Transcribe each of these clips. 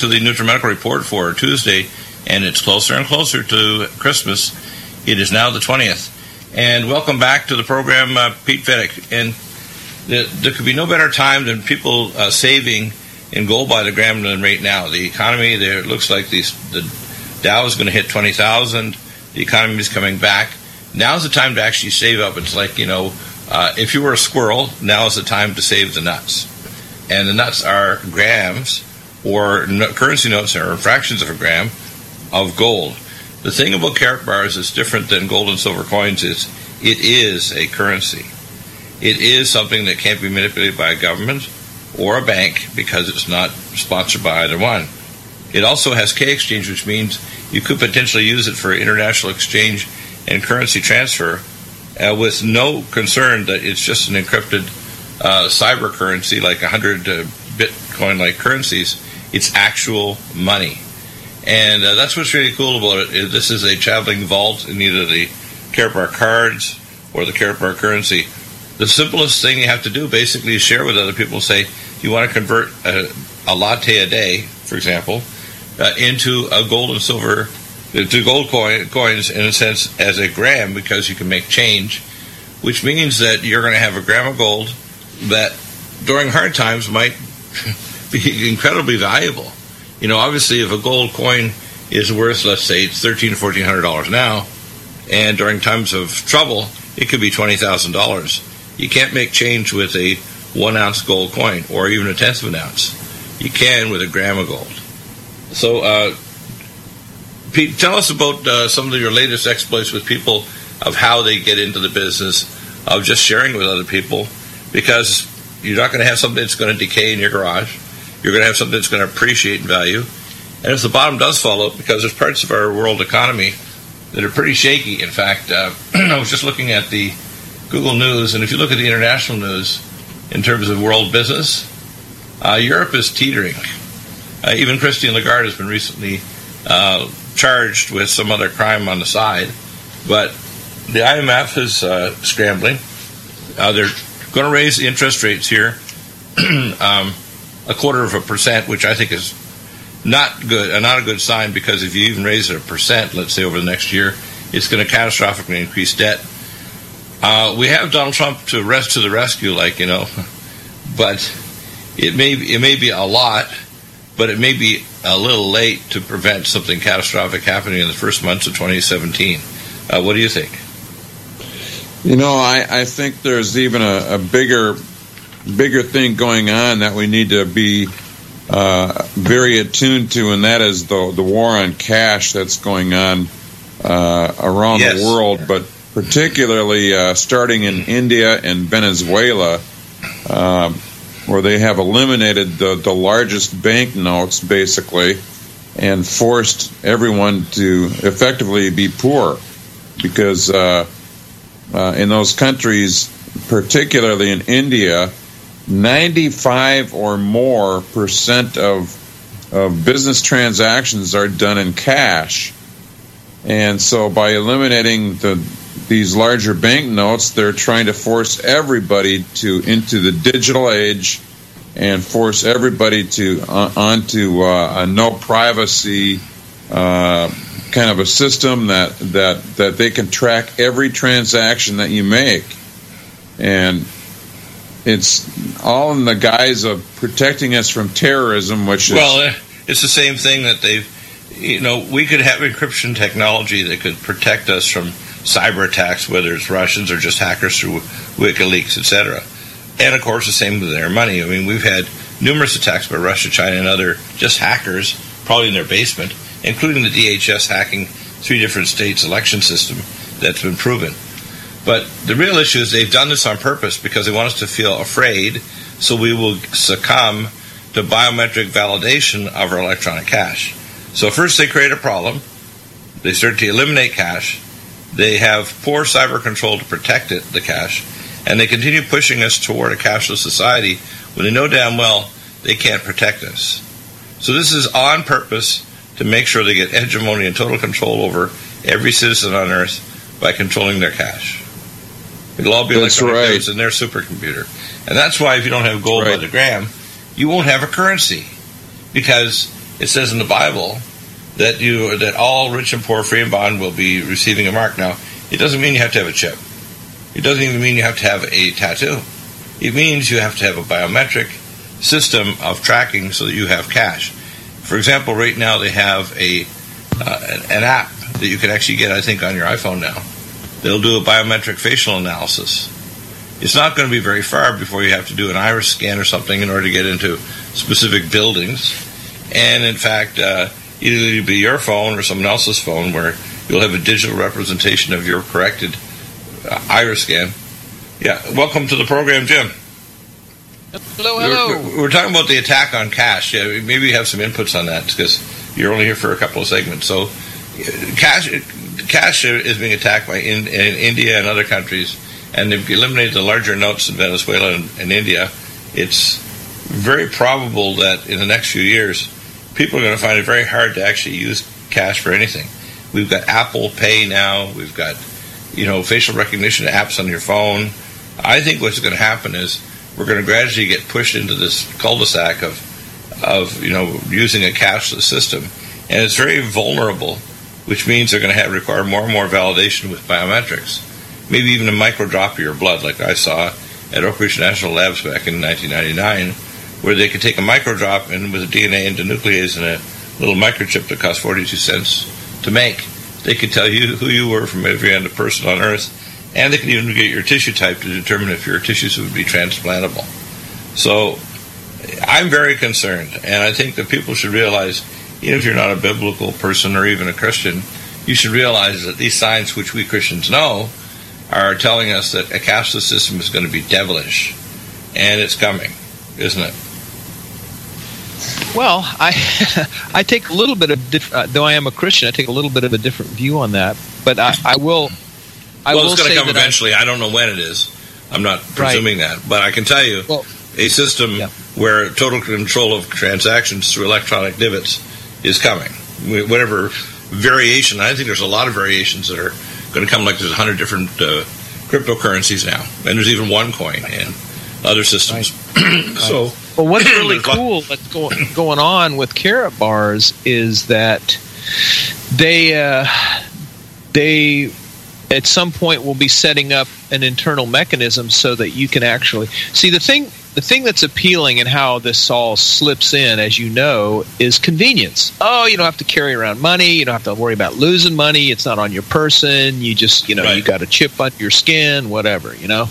To the NutriMedical report for Tuesday, and it's closer and closer to Christmas. It is now the 20th. And welcome back to the program, uh, Pete Fettig. And there, there could be no better time than people uh, saving in gold by the gram than right now. The economy, there looks like the Dow is going to hit 20,000. The economy is coming back. Now's the time to actually save up. It's like, you know, uh, if you were a squirrel, now is the time to save the nuts. And the nuts are grams or no, currency notes are fractions of a gram of gold. The thing about Karatbars is different than gold and silver coins is it is a currency. It is something that can't be manipulated by a government or a bank because it's not sponsored by either one. It also has K exchange, which means you could potentially use it for international exchange and currency transfer uh, with no concern that it's just an encrypted uh, cyber currency like 100 uh, Bitcoin like currencies. It's actual money. And uh, that's what's really cool about it. This is a traveling vault in either the Karatbar cards or the Karatbar currency. The simplest thing you have to do basically is share with other people. Say, you want to convert a, a latte a day, for example, uh, into a gold and silver, to gold coin, coins in a sense as a gram because you can make change, which means that you're going to have a gram of gold that during hard times might be incredibly valuable. You know, obviously, if a gold coin is worth, let's say, it's thirteen, fourteen hundred dollars now, and during times of trouble, it could be twenty thousand dollars. You can't make change with a one ounce gold coin or even a tenth of an ounce. You can with a gram of gold. So, uh, Pete, tell us about uh, some of your latest exploits with people of how they get into the business of just sharing with other people, because you're not going to have something that's going to decay in your garage. You're going to have something that's going to appreciate in value. And if the bottom does fall out, because there's parts of our world economy that are pretty shaky. In fact, uh, I was just looking at the Google News, and if you look at the international news in terms of world business, uh, Europe is teetering. Uh, even Christine Lagarde has been recently uh, charged with some other crime on the side, but the IMF is uh, scrambling. Uh, they're going to raise interest rates here um, a quarter of a percent, which I think is not good, uh, not a good sign because if you even raise it a percent, let's say over the next year, it's going to catastrophically increase debt. Uh, we have Donald Trump to rest to the rescue, like you know, but it may it may be a lot, but it may be a little late to prevent something catastrophic happening in the first months of 2017. Uh, what do you think? You know, I, I think there's even a, a bigger bigger thing going on that we need to be uh, very attuned to, and that is the the war on cash that's going on uh, around yes. the world, but particularly uh, starting in India and Venezuela, uh, where they have eliminated the, the largest banknotes basically and forced everyone to effectively be poor because uh, uh, in those countries, particularly in India, 95 or more percent of of business transactions are done in cash. And so by eliminating the these larger banknotes, they're trying to force everybody to into the digital age and force everybody to uh, onto uh, a no privacy uh, kind of a system that that that they can track every transaction that you make. And it's all in the guise of protecting us from terrorism, which is well, uh, it's the same thing that they've. You know, we could have encryption technology that could protect us from cyber attacks, whether it's Russians or just hackers through WikiLeaks, etc. And of course, the same with their money. I mean, we've had numerous attacks by Russia, China, and other just hackers, probably in their basement, including the DHS hacking three different states' election system that's been proven. But the real issue is they've done this on purpose because they want us to feel afraid, so we will succumb to biometric validation of our electronic cash. So first they create a problem, they start to eliminate cash, they have poor cyber control to protect it, the cash, and they continue pushing us toward a cashless society when they know damn well they can't protect us. So this is on purpose to make sure they get hegemony and total control over every citizen on earth by controlling their cash. It'll all be that's like right. in their supercomputer. And that's why if you don't have gold right. by the gram, you won't have a currency. Because it says in the Bible that you that all rich and poor, free and bond, will be receiving a mark. Now, it doesn't mean you have to have a chip. It doesn't even mean you have to have a tattoo. It means you have to have a biometric system of tracking so that you have cash. For example, right now they have a uh, an app that you can actually get, I think, on your iPhone now. They'll do a biometric facial analysis. It's not going to be very far before you have to do an iris scan or something in order to get into specific buildings. And in fact, uh, either it'll be your phone or someone else's phone where you'll have a digital representation of your corrected uh, iris scan. Yeah, welcome to the program, Jim. Hello, hello. We're, we're, talking about the attack on cash. Yeah, maybe you have some inputs on that because you're only here for a couple of segments. So, cash cash is being attacked by in, in India and other countries, and they've eliminated the larger notes in Venezuela and, and India. It's very probable that in the next few years, people are going to find it very hard to actually use cash for anything. We've got Apple Pay now. We've got you know facial recognition apps on your phone. I think what's going to happen is we're going to gradually get pushed into this cul-de-sac of of you know using a cashless system, and it's very vulnerable, which means they're going to have require more and more validation with biometrics, maybe even a micro drop of your blood, like I saw at Oak Ridge National Labs back in 1999, where they could take a micro drop and with a DNA endonuclease and a little microchip that cost 42 cents to make, they could tell you who you were from every other person on Earth and they could even get your tissue type to determine if your tissues would be transplantable. So I'm very concerned, and I think that people should realize, even if you're not a biblical person or even a Christian, you should realize that these signs, which we Christians know, are telling us that a cashless system is going to be devilish, and it's coming, isn't it? Well, I I take a little bit of diff- uh, though I am a Christian, I take a little bit of a different view on that. But I, I will I well, it's going to come eventually. I, I, don't know when it is. I'm not presuming right. that, but I can tell you well, a system yeah. where total control of transactions through electronic divots is coming. Whatever variation, I think there's a lot of variations that are going to come. Like there's 100 different uh, cryptocurrencies now, and there's even OneCoin and other systems. Right. so, well, what's really cool that's go- going on with Karatbars is that they uh, they at some point we'll be setting up an internal mechanism so that you can actually see the thing the thing that's appealing and how this all slips in as you know is convenience. Oh you don't have to carry around money. You don't have to worry about losing money. It's not on your person. You just you know right. you got a chip on your skin whatever you know?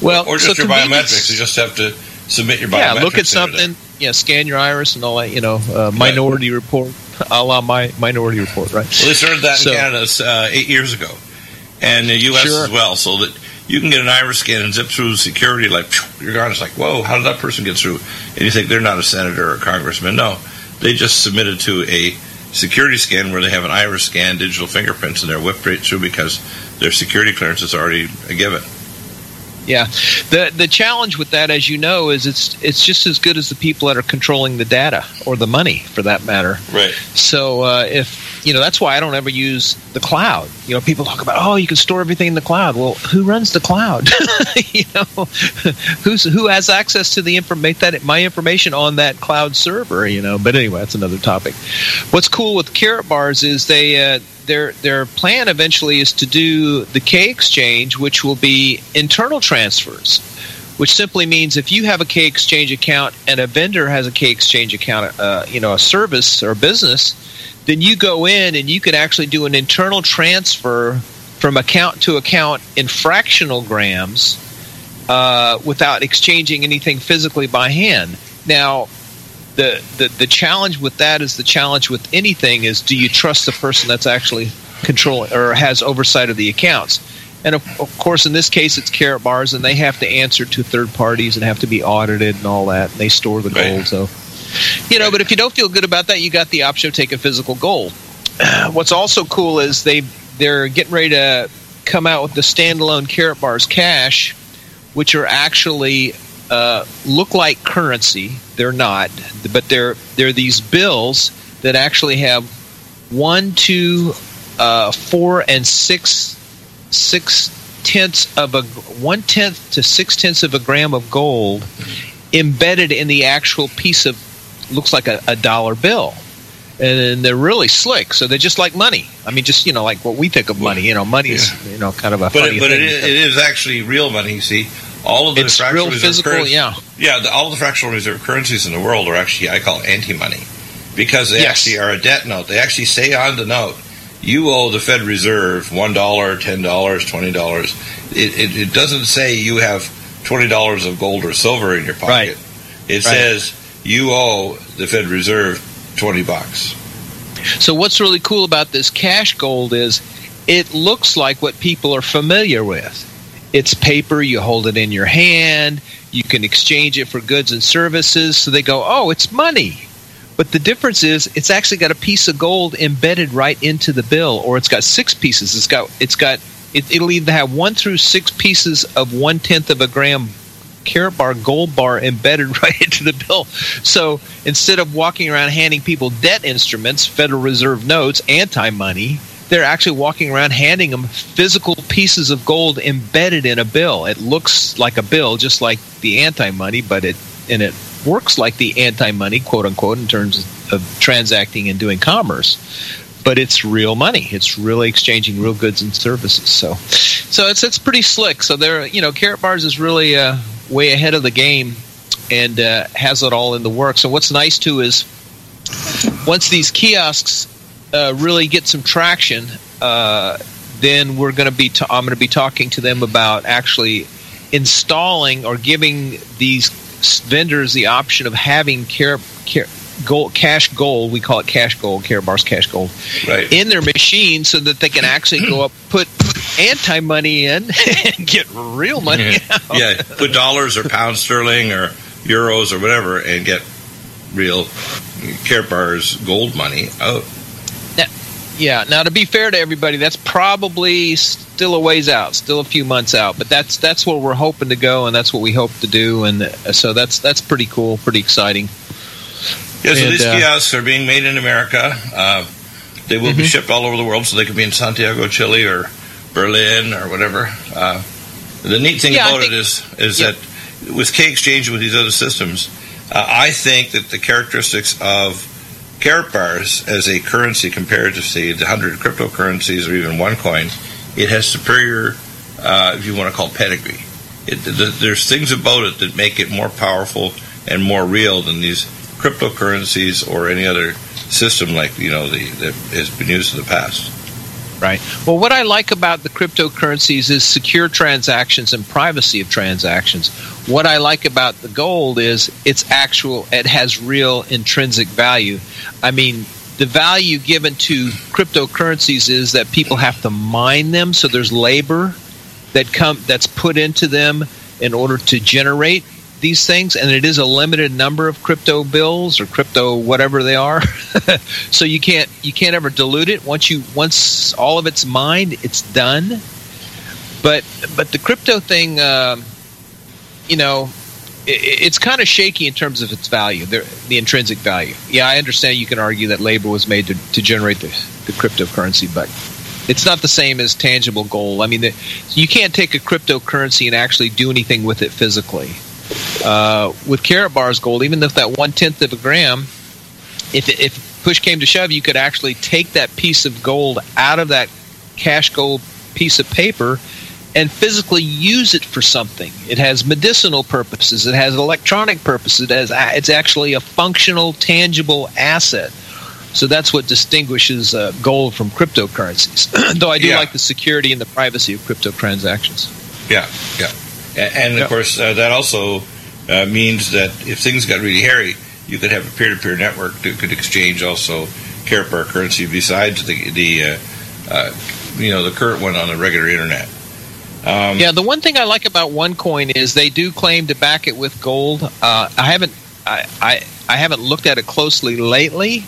Well or just so your biometrics. You just have to submit your biometrics yeah look at something. Yeah scan your iris and all that you know uh, minority right. report a la my minority report right? Well they started that so, in canada uh, eight years ago. And the U.S. Sure. as well, so that you can get an iris scan and zip through security like you're gone. It's like, whoa, how did that person get through? And you think they're not a senator or a congressman. No, they just submitted to a security scan where they have an iris scan, digital fingerprints, and they're whipped right through because their security clearance is already a given. Yeah, the the challenge with that, as you know, is it's it's just as good as the people that are controlling the data or the money, for that matter. Right. So uh, if you know, that's why I don't ever use the cloud. You know, people talk about, oh, you can store everything in the cloud. Well, who runs the cloud? you know, who's who has access to the information that my information on that cloud server? You know, but anyway, that's another topic. What's cool with Karatbars is they. Uh, their their plan eventually is to do the K exchange, which will be internal transfers, which simply means if you have a K exchange account and a vendor has a K exchange account, uh, you know, a service or a business, then you go in and you can actually do an internal transfer from account to account in fractional grams uh, without exchanging anything physically by hand. Now, the, the the challenge with that is the challenge with anything is do you trust the person that's actually controlling or has oversight of the accounts and of, of, course in this case it's carrot Karatbars and they have to answer to third parties and have to be audited and all that and they store the gold right. so you know but if you don't feel good about that you got the option of taking physical gold what's also cool is they they're getting ready to come out with the standalone Karatbars cash which are actually uh, look like currency. They're not, but they're they're these bills that actually have one, two, uh, four, and six six tenths of a one tenth to six tenths of a gram of gold embedded in the actual piece of looks like a, a dollar bill. and they're really slick. So they're just like money. I mean, just you know, like what we think of money. You know, money is Yeah. you know kind of a But, funny it, but it, is, it is actually real money. You see, all of the it's fractional real physical. currency- Yeah, Yeah, the, all the fractional reserve currencies in the world are actually I call anti-money because they Yes. actually are a debt note. They actually say on the note, you owe the Fed Reserve one dollar, ten dollars, twenty dollars. It, it, it doesn't say you have twenty dollars of gold or silver in your pocket. Right. It Right. says you owe the Fed Reserve twenty bucks. So what's really cool about this cash gold is it looks like what people are familiar with. It's paper, you hold it in your hand, you can exchange it for goods and services, so they go, "Oh, it's money." But the difference is it's actually got a piece of gold embedded right into the bill or it's got six pieces. It's got it's got it, it'll either have one through six pieces of one tenth of a gram carat bar gold bar embedded right into the bill. So instead of walking around handing people debt instruments, Federal Reserve notes, anti money, they're actually walking around handing them physical pieces of gold embedded in a bill. It looks like a bill, just like the anti money, but it and it works like the anti money, quote unquote, in terms of transacting and doing commerce. But it's real money. It's really exchanging real goods and services. So, so it's it's pretty slick. So there, you know, Karatbars is really uh, way ahead of the game and uh, has it all in the works. And what's nice too is once these kiosks uh, really get some traction, uh, then we're going to be. i I'm going to be talking to them about actually installing or giving these vendors the option of having care, care, gold, cash gold. We call it cash gold. Care bars cash gold Right. in their machine so that they can actually go up, put anti money in, and get real money out. yeah, put dollars or pounds sterling or euros or whatever and get real Karatbars gold money out. Yeah. Now, to be fair to everybody, that's probably still a ways out, still a few months out. But that's that's where we're hoping to go, and that's what we hope to do. And so that's that's pretty cool, pretty exciting. Yeah, so And, these uh, kiosks are being made in America. Uh, they will be Mhm. shipped all over the world, so they could be in Santiago, Chile, or Berlin, or whatever. Uh, the neat thing Yeah, about think- it is is yeah. that with K Exchange with these other systems, uh, I think that the characteristics of Karatbars as a currency compared to say the hundred cryptocurrencies or even OneCoin, it has superior, uh, if you want to call it pedigree. It, th there's things about it that make it more powerful and more real than these cryptocurrencies or any other system like you know the that has been used in the past. Right. Well, what I like about the cryptocurrencies is secure transactions and privacy of transactions. What I like about the gold is it's actual, it has real intrinsic value. I mean, the value given to cryptocurrencies is that people have to mine them, so there's labor that come that's put into them in order to generate these things, and it is a limited number of crypto bills or crypto whatever they are. so you can't you can't ever dilute it. Once you once all of it's mined, it's done. But but the crypto thing, um, you know, i it's kind of shaky in terms of its value, the, the intrinsic value. Yeah, I understand you can argue that labor was made to, to generate the, the cryptocurrency, but it's not the same as tangible gold. I mean, the, you can't take a cryptocurrency and actually do anything with it physically. Uh, with Karatbars gold, even if that one tenth of a gram, if if push came to shove, you could actually take that piece of gold out of that cash gold piece of paper and physically use it for something. It has medicinal purposes. It has electronic purposes. It has it's actually a functional, tangible asset. So that's what distinguishes uh, gold from cryptocurrencies. Though I do Yeah. like the security and the privacy of crypto transactions. Yeah, yeah, and of Yeah. course uh, that also uh, means that if things got really hairy, you could have a peer-to-peer network that could exchange also Karatbar currency besides the the uh, uh, you know the current one on the regular internet. Um, Yeah, the one thing I like about OneCoin is they do claim to back it with gold. Uh, I haven't I, I I haven't looked at it closely lately,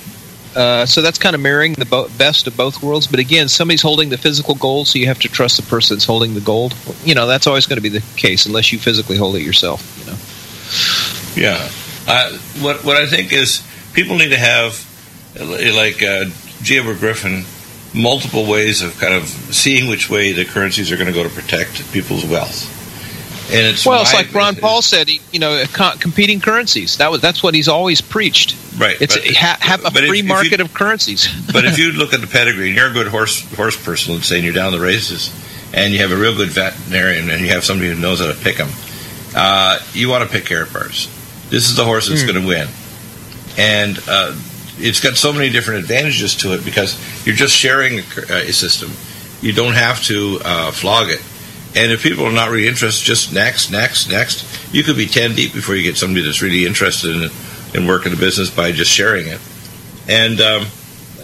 uh, so that's kind of mirroring the bo- best of both worlds. But again, somebody's holding the physical gold, so you have to trust the person that's holding the gold. You know, that's always going to be the case unless you physically hold it yourself. You know. Yeah. Uh, what what I think is people need to have like uh, Griffin multiple ways of kind of seeing which way the currencies are going to go to protect people's wealth. And it's well, it's like Ron Paul said. He, you know, co- competing currencies. That was that's what he's always preached. Right, It's but- ha, have a if- free if market of currencies. but if you look at the pedigree, and you're a good horse horse person, let's say, and you're down the races, and you have a real good veterinarian, and you have somebody who knows how to pick them, uh, you want to pick Karatbars. This is the horse that's going to win, and uh, it's got so many different advantages to it because you're just sharing a, uh, a system. You don't have to uh, flog it. And if people are not really interested, just next, next, next. You could be ten deep before you get somebody that's really interested in in working the business by just sharing it. And um,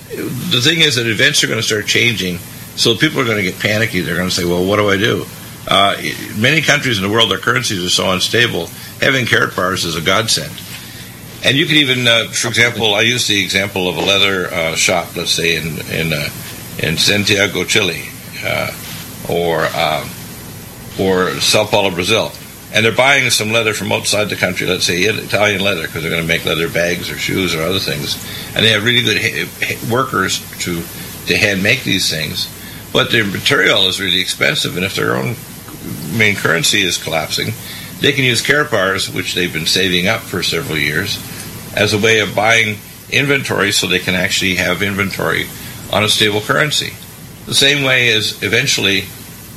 the thing is that events are going to start changing, so people are going to get panicky. They're going to say, "Well, what do I do?" Uh, many countries in the world, their currencies are so unstable. Having Karatbars is a godsend. And you can even, uh, for example, I use the example of a leather uh, shop, let's say in in uh, in Santiago, Chile, uh, or um, or Sao Paulo, Brazil, and they're buying some leather from outside the country, let's say Italian leather, because they're going to make leather bags or shoes or other things, and they have really good ha- workers to to hand make these things, but their material is really expensive, and if their own main currency is collapsing, they can use Karatbars, which they've been saving up for several years, as a way of buying inventory so they can actually have inventory on a stable currency. The same way as eventually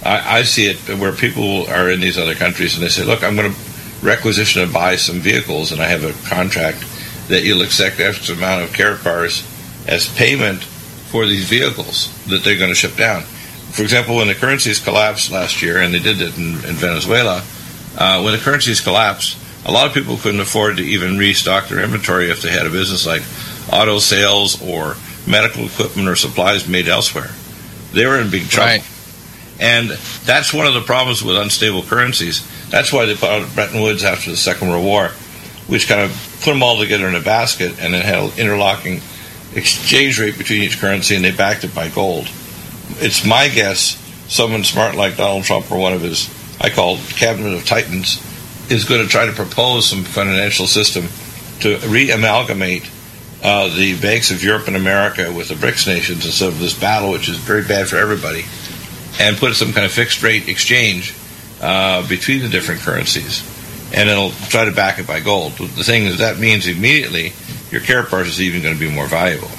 I, I see it where people are in these other countries and they say, look, I'm going to requisition and buy some vehicles and I have a contract that you'll accept X amount of Karatbars as payment for these vehicles that they're going to ship down. For example, when the currencies collapsed last year, and they did it in, in Venezuela, uh, when the currencies collapsed, a lot of people couldn't afford to even restock their inventory if they had a business like auto sales or medical equipment or supplies made elsewhere. They were in big trouble. Right. And that's one of the problems with unstable currencies. That's why they put out Bretton Woods after the Second World War, which kind of put them all together in a basket and then had an interlocking exchange rate between each currency, and they backed it by gold. It's my guess someone smart like Donald Trump or one of his, I call cabinet of titans, is going to try to propose some financial system to re-amalgamate uh, the banks of Europe and America with the BRICS nations instead of this battle, which is very bad for everybody, and put some kind of fixed rate exchange uh, between the different currencies. And it'll try to back it by gold. The thing is, that means immediately your Karatbars is even going to be more valuable.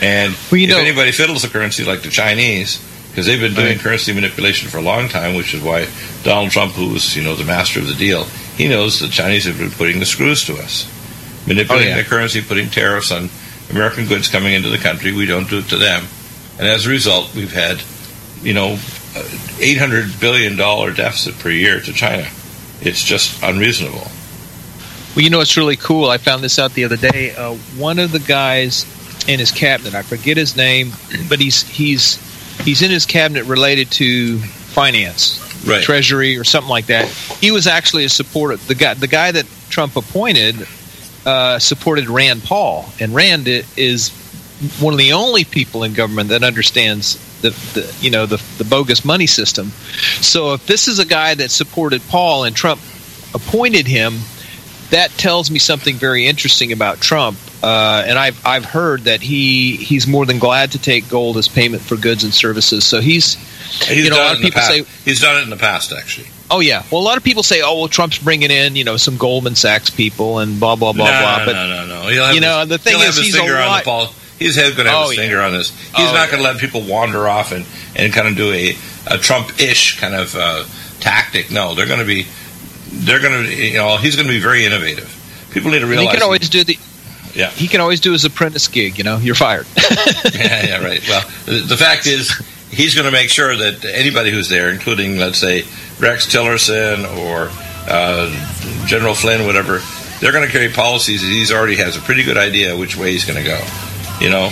And Well, if know- anybody fiddles a currency like the Chinese, because they've been doing Right. currency manipulation for a long time, which is why Donald Trump, who's you know the master of the deal, he knows the Chinese have been putting the screws to us, manipulating Oh, yeah. the currency, putting tariffs on American goods coming into the country. We don't do it to them, and as a result, we've had you know eight hundred billion dollar deficit per year to China. It's just unreasonable. Well, you know it's really cool? I found this out the other day. Uh, one of the guys in his cabinet, I forget his name, but he's he's he's in his cabinet related to finance, Right. treasury, or something like that. He was actually a supporter. The guy the guy that Trump appointed uh, supported Rand Paul, and Rand is one of the only people in government that understands the, the you know the, the bogus money system. So if this is a guy that supported Paul and Trump appointed him, that tells me something very interesting about Trump. Uh, and I've I've heard that he he's more than glad to take gold as payment for goods and services. So he's He's You know, a lot of people say- he's done it in the past, actually. oh yeah. Well, a lot of people say oh well Trump's bringing in you know some Goldman Sachs people and blah blah blah no, blah. no, but no, no, no. He'll have you know, his, the thing is, he's a lot- He's going to have Oh, his yeah. finger on this. He's Oh, not going to let people wander off and, and kind of do a, a Trump-ish kind of uh, tactic. No, they're going to be. They're going to. You know, he's going to be very innovative. People need to And he realize. can always do the Yeah. he can always do his apprentice gig. You know, you're fired. yeah, yeah, right. Well, the, the fact is, he's going to make sure that anybody who's there, including, let's say, Rex Tillerson or uh, General Flynn, whatever, they're going to carry policies that he's already has a pretty good idea which way he's going to go. You know,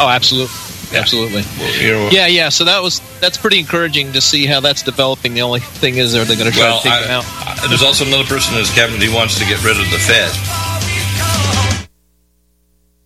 oh, absolutely, absolutely. you know. Yeah, yeah. So that was that's pretty encouraging to see how that's developing. The only thing is, are they going to try Well, to take I- him out? I- there's also another person in his cabinet who wants to get rid of the Fed.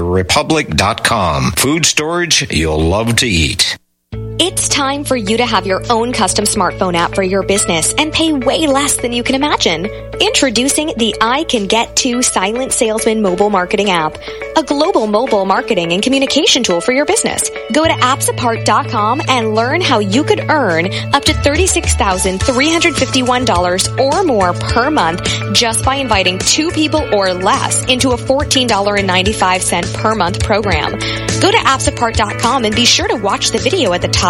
Republic.com. Food storage you'll love to eat. It's time for you to have your own custom smartphone app for your business and pay way less than you can imagine. Introducing the I Can Get To Silent Salesman mobile marketing app, a global mobile marketing and communication tool for your business. Go to appsapart.com and learn how you could earn up to $36,351 or more per month just by inviting two people or less into a $14.95 per month program. Go to appsapart.com and be sure to watch the video at the top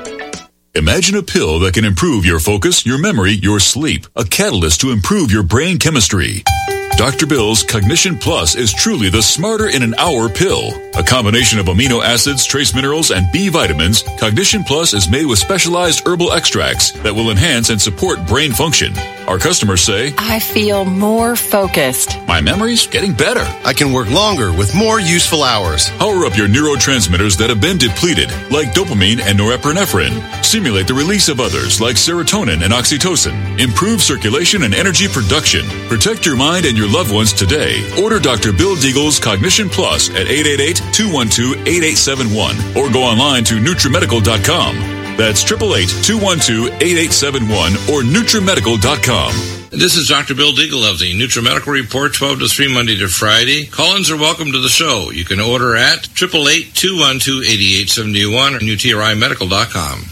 Imagine a pill that can improve your focus, your memory, your sleep, a catalyst to improve your brain chemistry. Dr. Bill's Cognition Plus is truly the smarter in an hour pill. A combination of amino acids, trace minerals, and B vitamins, Cognition Plus is made with specialized herbal extracts that will enhance and support brain function. Our customers say, I feel more focused. My memory's getting better. I can work longer with more useful hours. Power up your neurotransmitters that have been depleted, like dopamine and norepinephrine. Stimulate the release of others, like serotonin and oxytocin. Improve circulation and energy production. Protect your mind and your loved ones today. Order Dr. Bill Deagle's Cognition Plus at 888-212-8871 or go online to NutriMedical.com. That's 888-212-8871 or NutriMedical.com. This is Dr. Bill Deagle of the NutriMedical Report, 12 to 3 Monday to Friday. Call-ins are welcome to the show. You can order at 888-212-8871 or NutriMedical.com.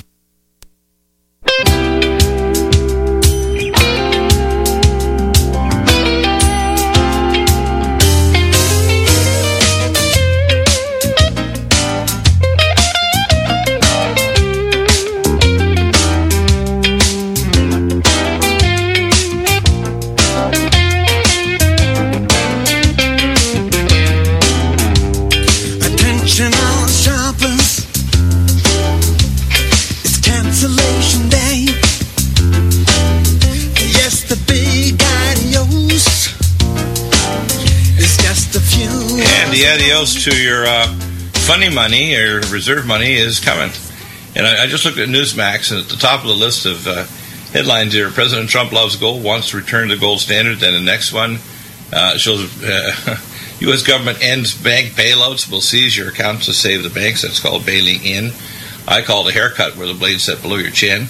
To your uh, funny money or reserve money is coming. And I, I just looked at Newsmax, and at the top of the list of uh, headlines here, President Trump loves gold, wants to return to the gold standard. Then the next one uh, shows uh, U.S. government ends bank bailouts, will seize your accounts to save the banks. That's called bailing in. I call it a haircut where the blade's set below your chin.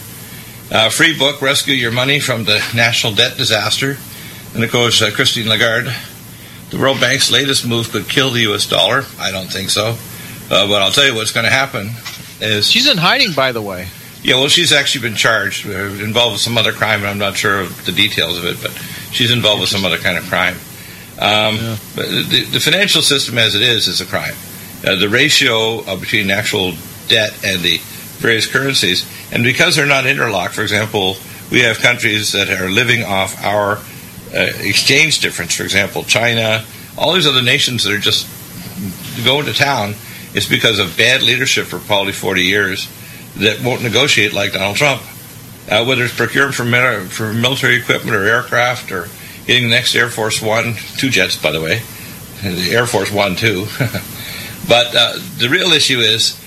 Uh, free book, Rescue Your Money from the National Debt Disaster. And of course, uh, Christine Lagarde. The World Bank's latest move could kill the U.S. dollar. I don't think so. Uh, but I'll tell you what's going to happen is She's in hiding, by the way. yeah, well, she's actually been charged, uh, involved with some other crime, and I'm not sure of the details of it, but she's involved with some other kind of crime. Um, But the, the financial system, as it is, is a crime. Uh, the ratio uh, between actual debt and the various currencies, and because they're not interlocked, for example, we have countries that are living off our exchange difference. For example, China, all these other nations that are just going to town. It's because of bad leadership for probably 40 years that won't negotiate like Donald Trump. Uh, whether it's procurement for, mil- for military equipment or aircraft or getting the next Air Force One, two jets, by the way, the Air Force One, too. but uh, the real issue is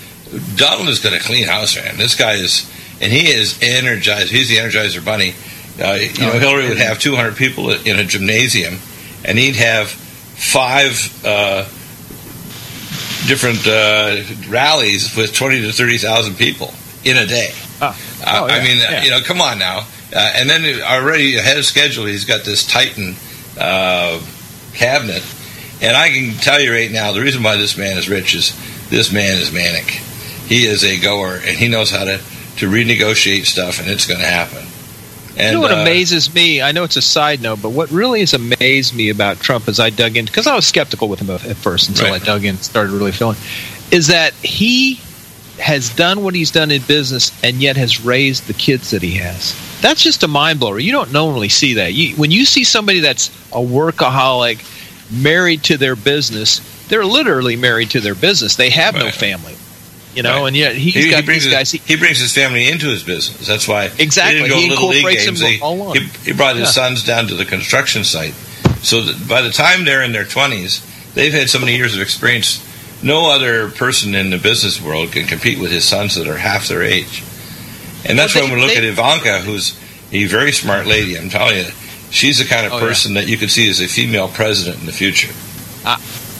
Donald is going to clean house, man. This guy is, and he is energized. He's the Energizer Bunny. Uh, you know, Hillary would have 200 people in a gymnasium, and he'd have five uh, different uh, rallies with 20 to 30,000 people in a day. Oh. Uh, Oh, I mean, yeah. you know, come on now. Uh, and then already ahead of schedule, he's got this Titan uh, cabinet, And I can tell you right now, the reason why this man is rich is this man is manic. He is a goer, and he knows how to, to renegotiate stuff, and it's going to happen. And, you know what uh, amazes me? I know it's a side note, but what really has amazed me about Trump as I dug in, because I was skeptical with him at first until Right. I dug in and started really feeling, is that he has done what he's done in business and yet has raised the kids that he has. That's just a mind blower. You don't normally see that. You, when you see somebody that's a workaholic, married to their business, they're literally married to their business. They have no family. You know, Right. and yet he's he, he brings these guys. his, he brings his family into his business. That's why Exactly. He, didn't go He little league incorporates games. them He, all on. he, he brought his Yeah. sons down to the construction site, so that by the time they're in their twenties, they've had so many years of experience. No other person in the business world can compete with his sons that are half their age. And that's Well, why they- when we look they- at Ivanka, who's a very smart lady, I'm telling you, she's the kind of Oh, yeah. person that you could see as a female president in the future.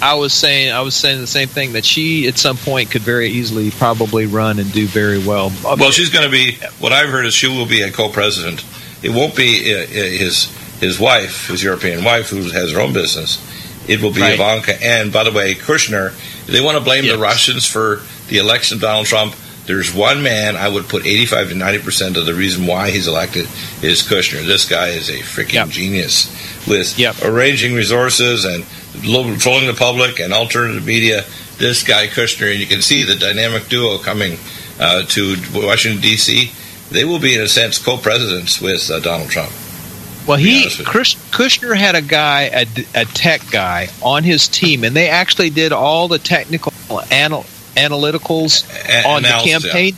I was saying I was saying the same thing that she at some point could very easily probably run and do very well. Well, she's going to be. What I've heard is she will be a co-president. It won't be uh, uh, his his wife, his European wife, who has her own business. It will be Right. Ivanka. And by the way, Kushner. They want to blame Yes. the Russians for the election of Donald Trump. There's one man I would put 85 to 90 percent of the reason why he's elected is Kushner. This guy is a freaking Yep. genius with Yep. arranging resources and trolling the public and alternative media. This guy Kushner, and you can see the dynamic duo coming uh, to Washington D.C. They will be, in a sense, co-presidents with uh, Donald Trump. Well, he honest with you. Kush, Kushner had a guy, a, a tech guy, on his team, and they actually did all the technical anal, analyticals A- on the analysis, campaign,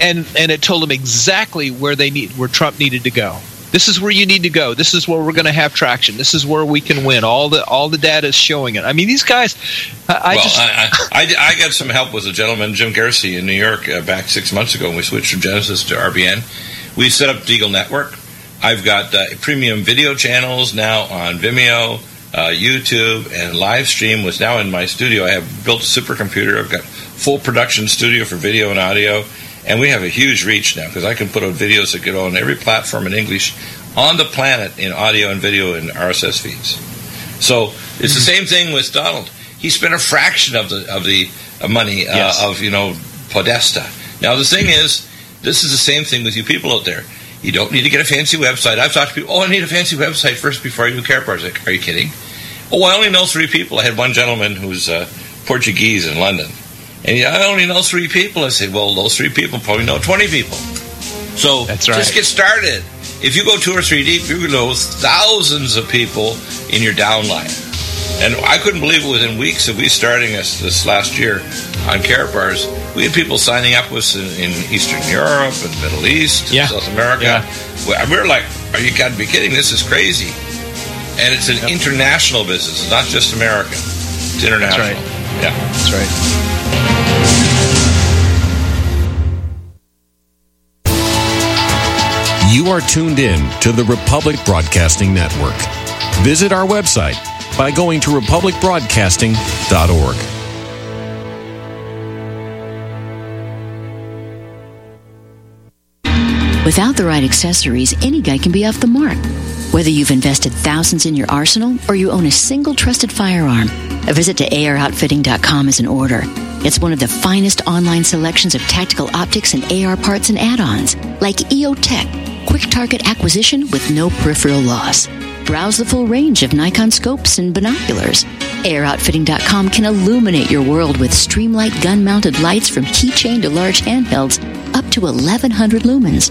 and and it told them exactly where they need where Trump needed to go. This is where you need to go. This is where we're going to have traction. This is where we can win. All the all the data is showing it. I mean, these guys. I, I well, just I, I, I, I got some help with a gentleman, Jim Gersey, in New York uh, back six months ago when we switched from Genesis to RBN. We set up Deagle Network. I've got uh, premium video channels now on Vimeo, uh, YouTube, and live stream was now in my studio. I have built a supercomputer. I've got full production studio for video and audio, and we have a huge reach now because I can put out videos that get on every platform in English on the planet in audio and video and RSS feeds. So it's the same thing with Donald. He spent a fraction of the of the uh, money uh, Yes. of you know Podesta. Now the thing is, this is the same thing with you people out there. You don't need to get a fancy website. I've talked to people. Oh, I need a fancy website first before I do care parts. Like, are you kidding? Oh, I only know three people. I had one gentleman who's uh, Portuguese in London, and he, I only know three people. I said, well, those three people probably know twenty people. So That's right. just get started. If you go two or three deep, you're going to know thousands of people in your downline. And I couldn't believe it within weeks of we starting this, this last year on Care Bars, we had people signing up with us in, in Eastern Europe and Middle East, Yeah. South America. Yeah. We were like, are you got to be kidding? This is crazy. And it's an international business. It's not just American. It's international. right. Yeah. that's right. You are tuned in to the Republic Broadcasting Network. Visit our website by going to republicbroadcasting.org. Without the right accessories, any guy can be off the mark. Whether you've invested thousands in your arsenal or you own a single trusted firearm, a visit to aroutfitting.com is in order. It's one of the finest online selections of tactical optics and AR parts and add-ons, like EOTech, quick target acquisition with no peripheral loss. Browse the full range of Nikon scopes and binoculars. AROutfitting.com can illuminate your world with Streamlight gun-mounted lights from keychain to large handhelds up to 1100 lumens.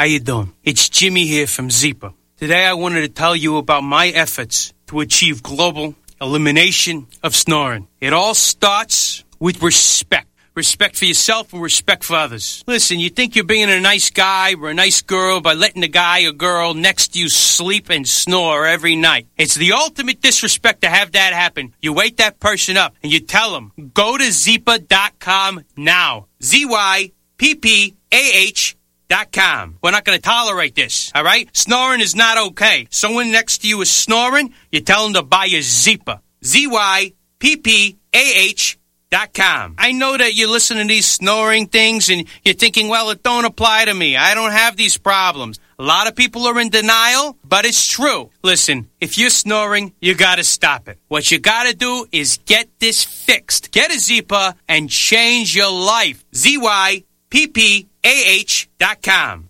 How you doing? It's Jimmy here from Zyppah. Today I wanted to tell you about my efforts to achieve global elimination of snoring. It all starts with respect. respect for yourself and respect for others. Listen, you think you're being a nice guy or a nice girl by letting the guy or girl next to you sleep and snore every night. It's the ultimate disrespect to have that happen. You wake that person up and you tell them, go to Zyppah.com now. Z-Y-P-P-A-H dot com. We're not going to tolerate this, all right? Snoring is not okay. Someone next to you is snoring, you tell them to buy a Zyppah. Z-Y-P-P-A-H dot com. I know that you're listening to these snoring things and you're thinking, well, it don't apply to me. I don't have these problems. A lot of people are in denial, but it's true. Listen, if you're snoring, you gotta stop it. What you gotta do is get this fixed. Get a Zyppah and change your life. Z-Y-P-P-A-H dot com.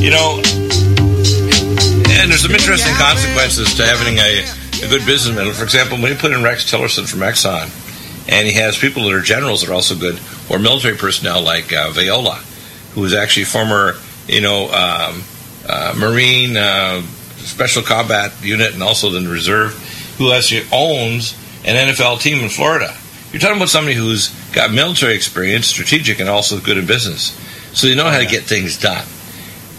You know, and there's some interesting consequences to having a, a good businessman. For example, when you put in Rex Tillerson from Exxon, and he has people that are generals that are also good, or military personnel like uh, Viola, who is actually former, you know, um, uh, Marine uh, Special Combat Unit and also the Reserve, who actually owns an NFL team in Florida. You're talking about somebody who's got military experience, strategic, and also good in business. So they know how to get things done.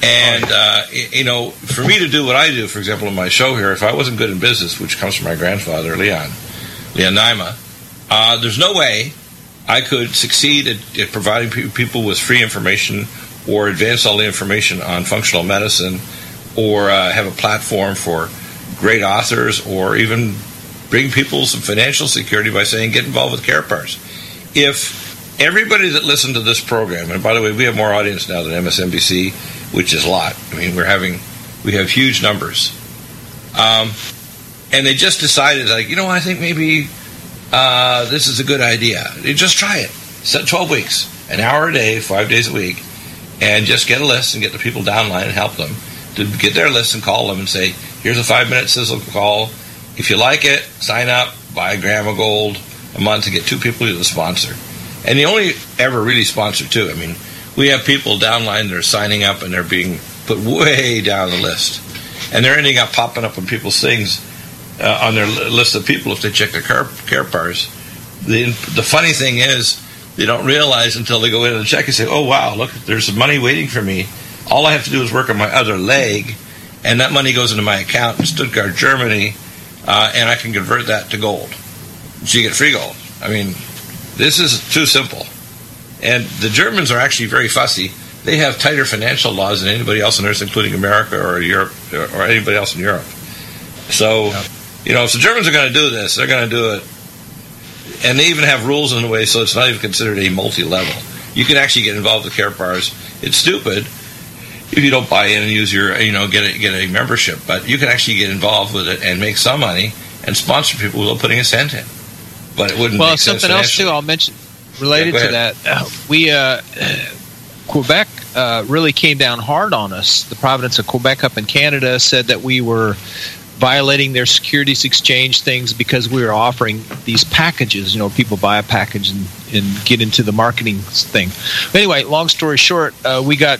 And, uh, you know, for me to do what I do, for example, in my show here, if I wasn't good in business, which comes from my grandfather, Leon, Leon Naima, uh, there's no way I could succeed at, at providing pe- people with free information or advance all the information on functional medicine or uh, have a platform for great authors or even bring people some financial security by saying get involved with Karatbars. If everybody that listened to this program, and by the way, we have more audience now than MSNBC, which is a lot. I mean, we're having, we have huge numbers. Um, and they just decided, like, you know, I think maybe uh, this is a good idea. Just try it. Set 12 weeks, an hour a day, five days a week, and just get a list and get the people downline and help them to get their list and call them and say, here's a five minute sizzle call. If you like it, sign up, buy a gram of gold, a month to get two people to sponsor. And you only ever really sponsor two. I mean, we have people downline that are signing up and they're being put way down the list. And they're ending up popping up on people's things uh, on their list of people if they check their car, Karatbars. The, the funny thing is, they don't realize until they go in and check and say, oh, wow, look, there's some money waiting for me. All I have to do is work on my other leg, and that money goes into my account in Stuttgart, Germany, uh, and I can convert that to gold. So you get free gold. I mean, this is too simple. And the Germans are actually very fussy. They have tighter financial laws than anybody else on earth, including America or Europe or anybody else in Europe. So, you know, if the Germans are going to do this, they're going to do it. And they even have rules in a way so it's not even considered a multi level. You can actually get involved with Karatbars. It's stupid if you don't buy in and use your, you know, get a, get a membership, but you can actually get involved with it and make some money and sponsor people without putting a cent in. But it wouldn't well, something else too. I'll mention related Yeah, to that. Uh, we uh, Quebec uh, really came down hard on us. The province of Quebec up in Canada said that we were violating their securities exchange things because we were offering these packages. You know, people buy a package and, and get into the marketing thing. But anyway, long story short, uh, we got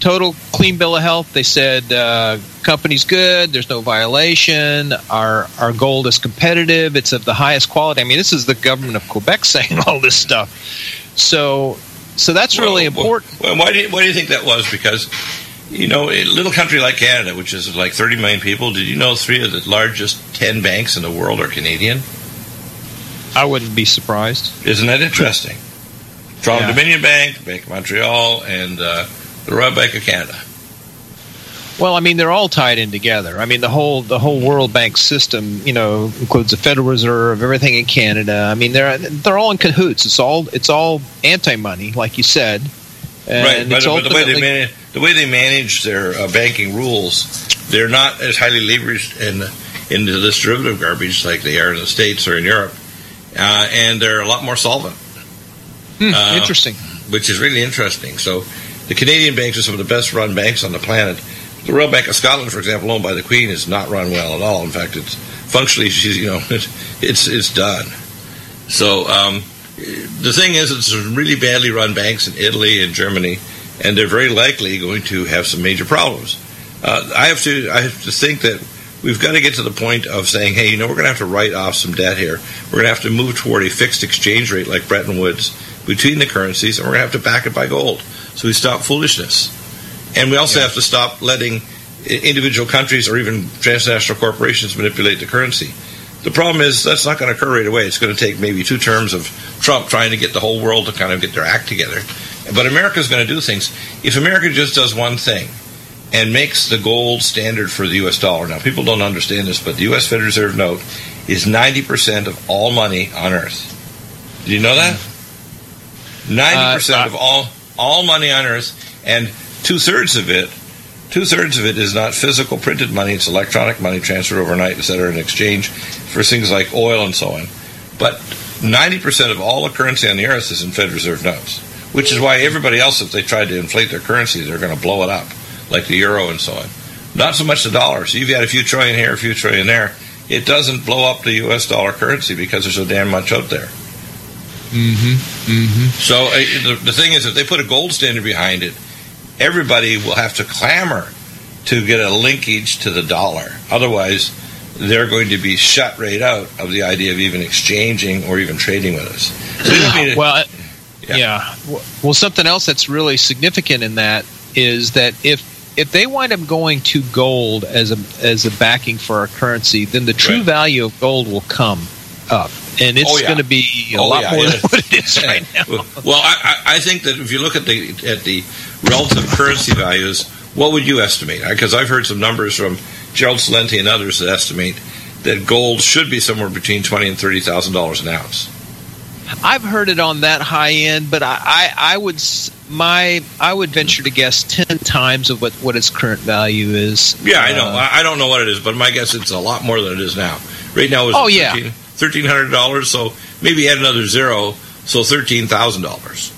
total clean bill of health. They said uh, company's good. There's no violation. Our our gold is competitive. It's of the highest quality. I mean, this is the government of Quebec saying all this stuff. So so that's really important. Well, why do you, why do you think that was? Because you know, a little country like Canada, which is like 30 million people, did you know three of the largest 10 banks in the world are Canadian? I wouldn't be surprised. Isn't that interesting? Toronto Yeah. Dominion Bank, Bank of Montreal, and uh, the Royal Bank of Canada. Well, I mean, they're all tied in together. I mean, the whole the whole World Bank system, you know, includes the Federal Reserve, everything in Canada. I mean, they're they're all in cahoots. It's all it's all anti money, like you said. And right, but, but the way they manage, the way they manage their uh, banking rules, they're not as highly leveraged in into this derivative garbage like they are in the states or in Europe, uh, and they're a lot more solvent. Hmm, Uh, interesting. which is really interesting. So, the Canadian banks are some of the best run banks on the planet. The Royal Bank of Scotland, for example, owned by the Queen, is not run well at all. In fact, it's functionally, she's you know, it's it's done. So um, the thing is, it's really badly run banks in Italy and Germany, and they're very likely going to have some major problems. Uh, I have to I have to think that we've got to get to the point of saying, hey, you know, we're going to have to write off some debt here. We're going to have to move toward a fixed exchange rate like Bretton Woods between the currencies, and we're going to have to back it by gold. So we stop foolishness, and we also have to stop letting individual countries or even transnational corporations manipulate the currency. The problem is that's not going to occur right away. It's going to take maybe two terms of Trump trying to get the whole world to kind of get their act together. But America's going to do things. If America just does one thing and makes the gold standard for the U.S. dollar, now people don't understand this, but the U.S. Federal Reserve note is 90% of all money on earth. Did you know that? 90% uh, of all, all money on earth, and two thirds of it Two thirds of it is not physical printed money; it's electronic money transferred overnight, et cetera, in exchange for things like oil and so on. But ninety percent of all the currency on the earth is in Fed Reserve notes, which is why everybody else, if they tried to inflate their currency, they're going to blow it up, like the euro and so on. Not so much the dollar. So you've got a few trillion here, a few trillion there. It doesn't blow up the U.S. dollar currency because there's so damn much out there. Mm-hmm. Mm-hmm. So uh, the, the thing is, if they put a gold standard behind it, everybody will have to clamor to get a linkage to the dollar. Otherwise, they're going to be shut right out of the idea of even exchanging or even trading with us. So we to- well, uh, yeah. Well, something else that's really significant in that is that if if they wind up going to gold as a as a backing for our currency, then the true value of gold will come up, and it's Oh, yeah. going to be a Oh, lot yeah, more than what it is right now. well, I, I think that if you look at the at the relative currency values, what would you estimate? Because I've heard some numbers from Gerald Celente and others that estimate that gold should be somewhere between twenty and thirty thousand dollars an ounce. I've heard it on that high end, but I, I, I would my I would venture to guess ten times of what, what its current value is. Yeah, I know. Uh, I I don't know what it is, but my guess it's a lot more than it is now. Right now, it's Oh, yeah. Thirteen hundred dollars. So maybe add another zero, so thirteen thousand dollars.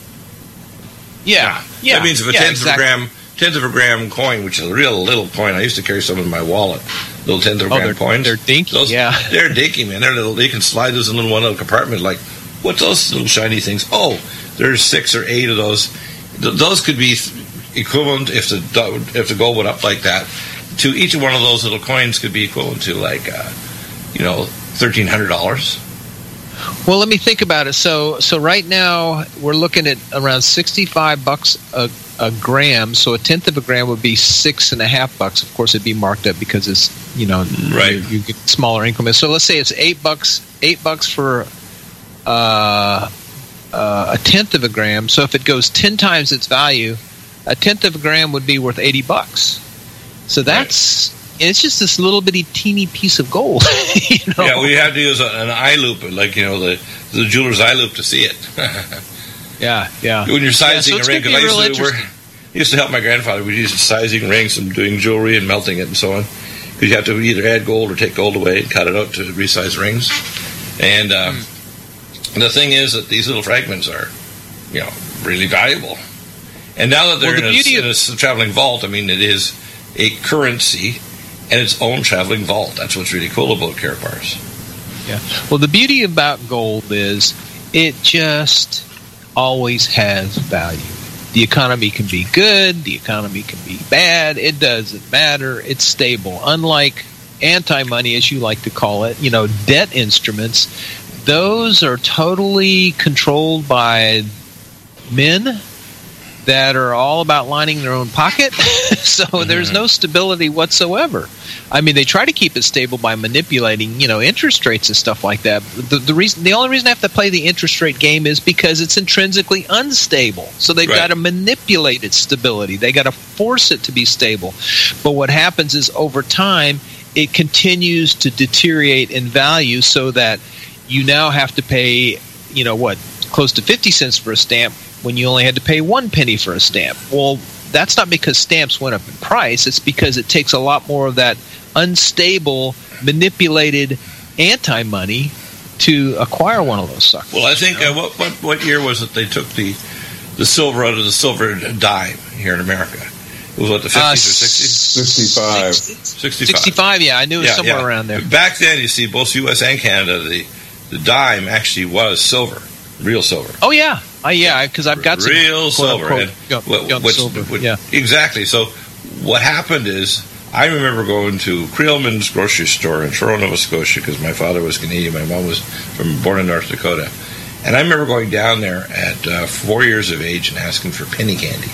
yeah, yeah. that means if a yeah, tenth exactly. of a gram, tenth of a gram coin, which is a real little coin, I used to carry some in my wallet. little ten Oh, gram they're- coins. they're dinky, Those, yeah. they're dinky, man. They're little. You can slide those in little one little compartment. Like, what's those little shiny things? Oh, there's six or eight of those. Th- those could be equivalent if the if the gold went up like that. To each one of those little coins could be equivalent to like, uh, you know, thirteen hundred dollars. Well, let me think about it. So, so right now we're looking at around sixty-five bucks a, a gram. So a tenth of a gram would be six and a half bucks. Of course, it'd be marked up because it's you know Right. you, you get smaller increments. So let's say it's eight bucks, eight bucks for uh, uh, a tenth of a gram. So if it goes ten times its value, a tenth of a gram would be worth eighty bucks. So that's it's just this little bitty teeny piece of gold. you know? Yeah, we have to use a, an eye loupe, like you know the the jeweler's eye loupe to see it. Yeah, yeah. when you're Yeah, sizing so it's a ring, gonna be 'cause I used to. Used to help my grandfather. We used to sizing rings and doing jewelry and melting it and so on. Because you have to either add gold or take gold away and cut it out to resize rings. And uh, Hmm. the thing is that these little fragments are, you know, really valuable. And now that they're Well, the in, a, in a traveling vault, I mean, it is a currency and its own traveling vault. That's what's really cool about Karatbars. Yeah. Well, the beauty about gold is it just always has value. The economy can be good, the economy can be bad. It doesn't matter. It's stable. Unlike anti money, as you like to call it, you know, debt instruments, those are totally controlled by men that are all about lining their own pocket. so mm-hmm. there's no stability whatsoever. I mean, they try to keep it stable by manipulating, you know, interest rates and stuff like that. The, the reason, the only reason I have to play the interest rate game is because it's intrinsically unstable. So they've Right. got to manipulate its stability. They got to force it to be stable. But what happens is over time, it continues to deteriorate in value, so that you now have to pay, you know, what close to fifty cents for a stamp when you only had to pay one penny for a stamp. Well, that's not because stamps went up in price. It's because it takes a lot more of that unstable, manipulated anti money to acquire one of those suckers. Well, I think uh, what, what what year was it they took the the silver out of the silver dime here in America? It was what the fifties Uh, or sixties? 65. 65. 65, yeah, I knew it was Yeah, somewhere yeah. around there. Back then, you see, both U.S. and Canada, the the dime actually was silver, real silver, Oh yeah, uh, yeah, because I've got some real silver. unquote, what- young silver. what- yeah. exactly. So, what happened is, I remember going to Creelman's grocery store in Toronto, Nova Scotia, because my father was Canadian, my mom was from born in North Dakota, and I remember going down there at uh, four years of age and asking for penny candy,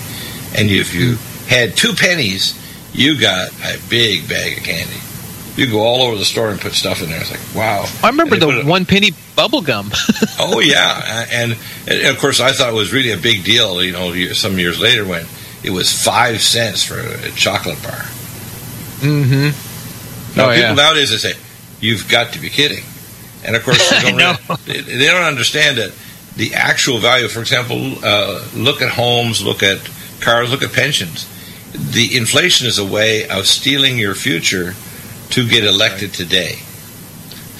and if you had two pennies, you got a big bag of candy. You go all over the store and put stuff in there. It's like, wow. I remember the one penny bubble gum. Oh yeah, and, and of course I thought it was really a big deal. You know, some years later when it was five cents for a chocolate bar. mm-hmm. Now Oh, people yeah. nowadays they say, "You've got to be kidding," and of course they don't, really- they, they don't understand that the actual value. For example, uh, look at homes, look at cars, look at pensions. The inflation is a way of stealing your future to get elected today.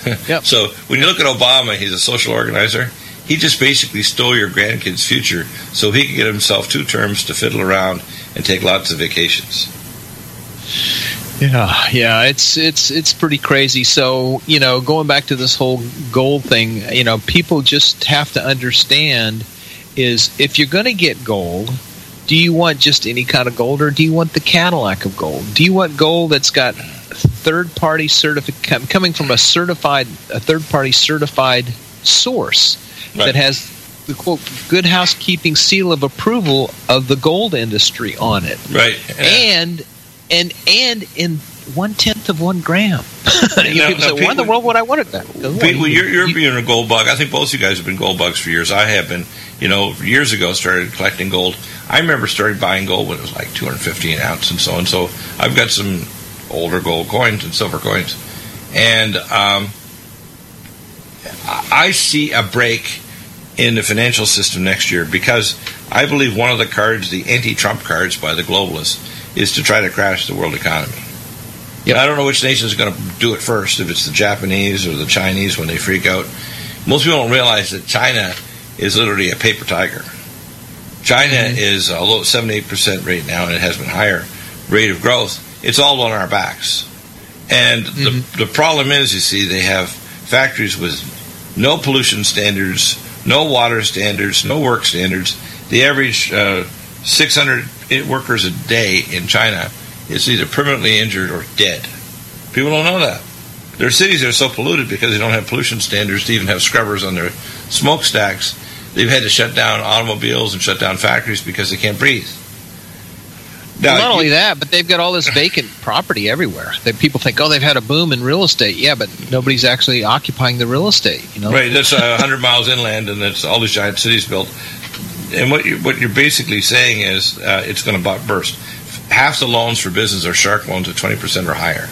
Yep. So when you look at Obama, he's a social organizer. He just basically stole your grandkids' future so he could get himself two terms to fiddle around and take lots of vacations. Yeah, yeah, it's it's it's pretty crazy. So you know, going back to this whole gold thing, you know, people just have to understand is if you're going to get gold, do you want just any kind of gold, or do you want the Cadillac of gold? Do you want gold that's got third party certificate coming from a certified a third party certified source Right. that has the quote good housekeeping seal of approval of the gold industry on it Right. and and and in one tenth of one gram. you know, Now- people now say, "Why in the world would I want it that?" Pete, well, you- you're, you're being a gold bug. I think both of you guys have been gold bugs for years. I have been, you know, years ago started collecting gold. I remember starting buying gold when it was like 250 an ounce and so on. So I've got some older gold coins and silver coins. And um, I see a break in the financial system next year because I believe one of the cards, the anti-Trump cards by the globalists, is to try to crash the world economy. Yep. I don't know which nation is going to do it first, if it's the Japanese or the Chinese when they freak out. Most people don't realize that China is literally a paper tiger. China is, although it's 78% rate now, and it has been higher rate of growth, it's all on our backs. And the, the problem is, you see, they have factories with no pollution standards, no water standards, no work standards. The average uh, 600 workers a day in China is either permanently injured or dead. People don't know that. Their cities are so polluted because they don't have pollution standards to even have scrubbers on their smokestacks. They've had to shut down automobiles and shut down factories because they can't breathe. Now, Well, not only that, but they've got all this vacant property everywhere. That people think, oh, they've had a boom in real estate. Yeah, but nobody's actually occupying the real estate. You know, Right, that's uh, 100 miles inland, and that's all these giant cities built. And what you what you're basically saying is uh, it's going to burst. Half the loans for business are shark loans at 20 percent or higher,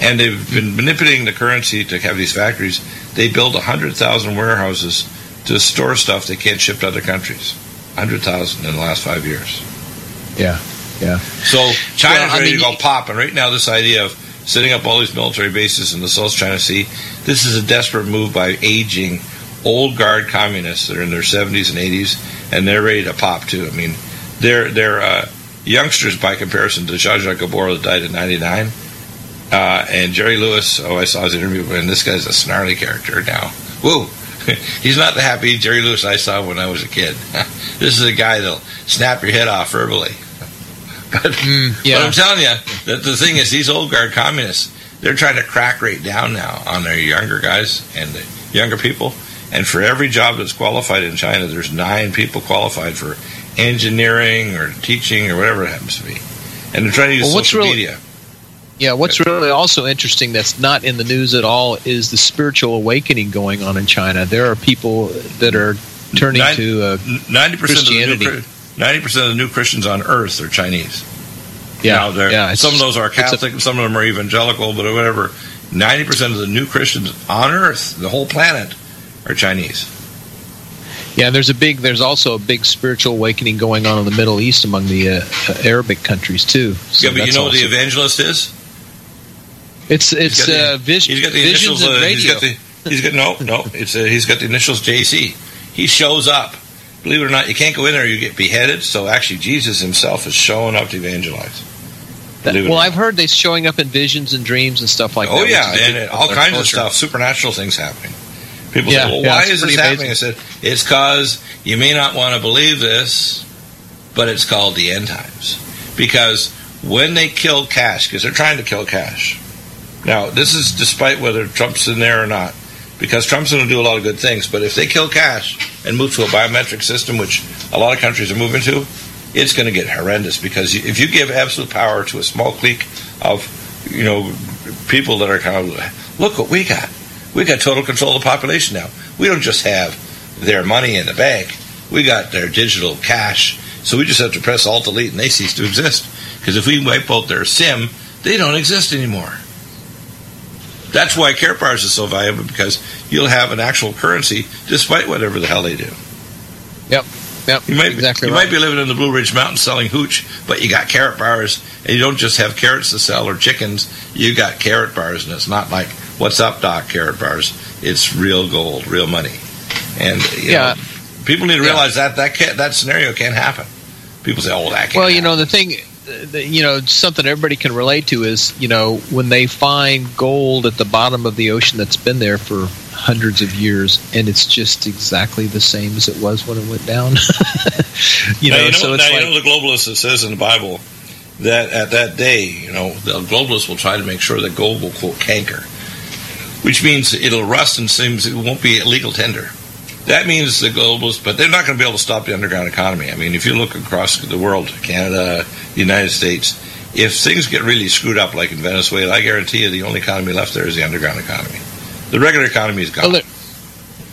and they've been manipulating the currency to have these factories. They build 100,000 warehouses to store stuff they can't ship to other countries. 100,000 in the last five years. Yeah, yeah. So China's Well, ready mean, to go pop, and right now this idea of setting up all these military bases in the South China Sea, this is a desperate move by aging old guard communists that are in their 70s and 80s, and they're ready to pop too. I mean, they're they're uh, youngsters by comparison to Zsa Zsa Gabor that died in '99, uh, and Jerry Lewis. Oh, I saw his interview, and this guy's a snarly character now. Whoa. He's not the happy Jerry Lewis I saw when I was a kid. this is a guy that'll snap your head off verbally. But, yeah. but I'm telling you that the thing is, these old guard communists, they're trying to crack right down now on their younger guys and the younger people. And for every job that's qualified in China, there's nine people qualified for engineering or teaching or whatever it happens to be. And they're trying to use Well, what's social really- media. Yeah, what's really also interesting that's not in the news at all is the spiritual awakening going on in China. There are people that are turning Nine- to uh, Ninety percent of the Christianity. new ninety percent of the new Christians on Earth are Chinese. Yeah, now, yeah, some of those are it's a- Catholic, some of them are evangelical, but whatever. Ninety percent of the new Christians on Earth, the whole planet, are Chinese. Yeah, there's a big. There's also a big spiritual awakening going on in the Middle East among the uh, uh, Arabic countries too. So yeah, but you know what the evangelist is? It's it's uh, vis- he's got the visions initials. and uh, radio. he's got the. He's got no, no. It's uh, he's got the initials JC. He shows up. Believe it or not, you can't go in there; you get beheaded. So actually, Jesus himself is showing up to evangelize. That- it well. I've heard they're showing up in visions and dreams and stuff like that. oh yeah, and uh, all kinds of stuff, supernatural things happening. People Yeah, say, "Well, yeah, why is this happening?" amazing. I said, "It's because you may not want to believe this, but it's called the end times. Because when they kill cash, because they're trying to kill cash. Now, this is despite whether Trump's in there or not, because Trump's going to do a lot of good things. But if they kill cash and move to a biometric system, which a lot of countries are moving to, it's going to get horrendous. Because if you give absolute power to a small clique of, you know, people that are kind of, look what we got. We got total control of the population now. We don't just have their money in the bank. We got their digital cash. So we just have to press Alt Delete and they cease to exist. Because if we wipe out their SIM, they don't exist anymore. That's why Karatbars is so valuable because you'll have an actual currency despite whatever the hell they do. Yep. Yep. You might exactly you right. might be living in the Blue Ridge Mountains selling hooch, but you got carrot bars, and you don't just have carrots to sell or chickens. You got carrot bars, and it's not like "What's up, Doc?" Carrot bars. It's real gold, real money, and you Yeah. know, people need to realize that that can't, that scenario can't happen. People say, "Oh, that can't." Well, you know the thing, you know something everybody can relate to is you know when they find gold at the bottom of the ocean that's been there for hundreds of years and it's just exactly the same as it was when it went down. you now, know, you know, so it's now, like you know the globalist that says in the Bible that at that day, you know, the globalists will try to make sure that gold will quote canker, which means it'll rust and seems it won't be a legal tender. That means the globalists, but they're not going to be able to stop the underground economy. I mean, if you look across the world, Canada, the United States, if things get really screwed up, like in Venezuela, I guarantee you the only economy left there is the underground economy. The regular economy is gone. Well, there-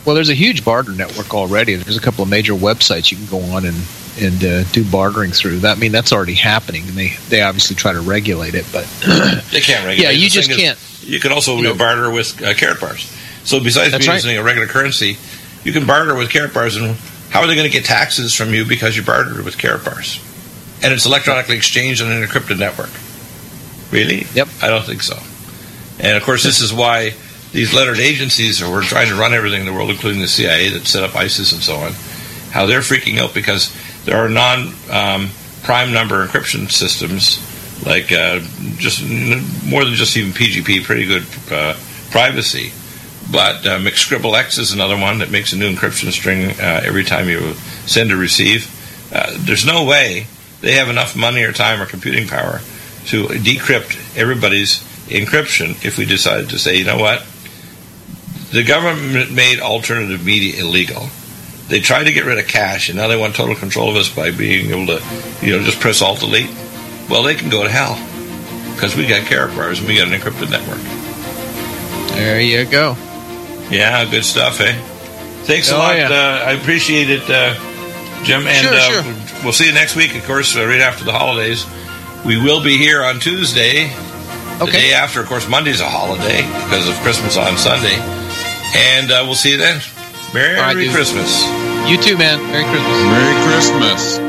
well, there's a huge barter network already. There's a couple of major websites you can go on and and uh, do bartering through. That I mean that's already happening, and they they obviously try to regulate it, but They can't regulate. It. Yeah, you The just can't. You can also You know- barter with uh, Karatbars. So besides being right. using a regular currency, you can barter with Karatbars. And how are they going to get taxes from you because you bartered with Karatbars? And it's electronically exchanged on an encrypted network. Really? Yep. I don't think so. And of course, this is why these lettered agencies who are trying to run everything in the world, including the CIA that set up ISIS and so on, how they're freaking out because there are non um, prime number encryption systems like uh, just more than just even PGP, pretty good uh, privacy. But uh, McScribbleX is another one that makes a new encryption string uh, every time you send or receive. Uh, there's no way they have enough money or time or computing power to decrypt everybody's encryption if we decided to say, you know what, the government made alternative media illegal. They tried to get rid of cash, and now they want total control of us by being able to, you know, just press Alt Delete. Well, they can go to hell because we got Karatbars and we got an encrypted network. There you go. Yeah, good stuff, eh? Thanks a Oh, lot. yeah. Uh, I appreciate it, uh, Jim. And Sure, uh, sure. we'll see you next week, of course, uh, right after the holidays. We will be here on Tuesday. The day after, of course, Monday's a holiday because of Christmas on Sunday. And uh, we'll see you then. Merry All right, dude. Christmas. You too, man. Merry Christmas. Merry Christmas.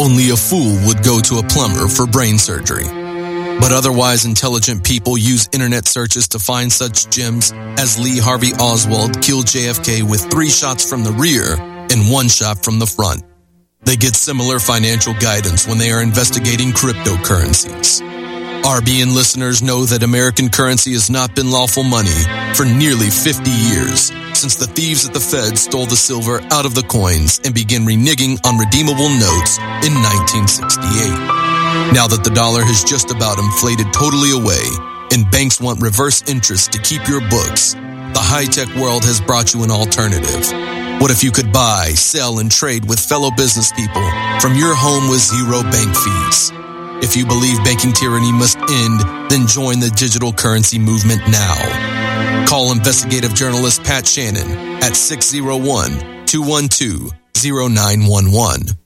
Only a fool would go to a plumber for brain surgery. But otherwise intelligent people use internet searches to find such gems as Lee Harvey Oswald killed JFK with three shots from the rear and one shot from the front. They get similar financial guidance when they are investigating cryptocurrencies. RBN listeners know that American currency has not been lawful money for nearly 50 years since the thieves at the Fed stole the silver out of the coins and began reneging on redeemable notes in 1968. Now that the dollar has just about inflated totally away and banks want reverse interest to keep your books, the high-tech world has brought you an alternative. What if you could buy, sell, and trade with fellow business people from your home with zero bank fees? If you believe banking tyranny must end, then join the digital currency movement now. Call investigative journalist Pat Shannon at 601 212 0911.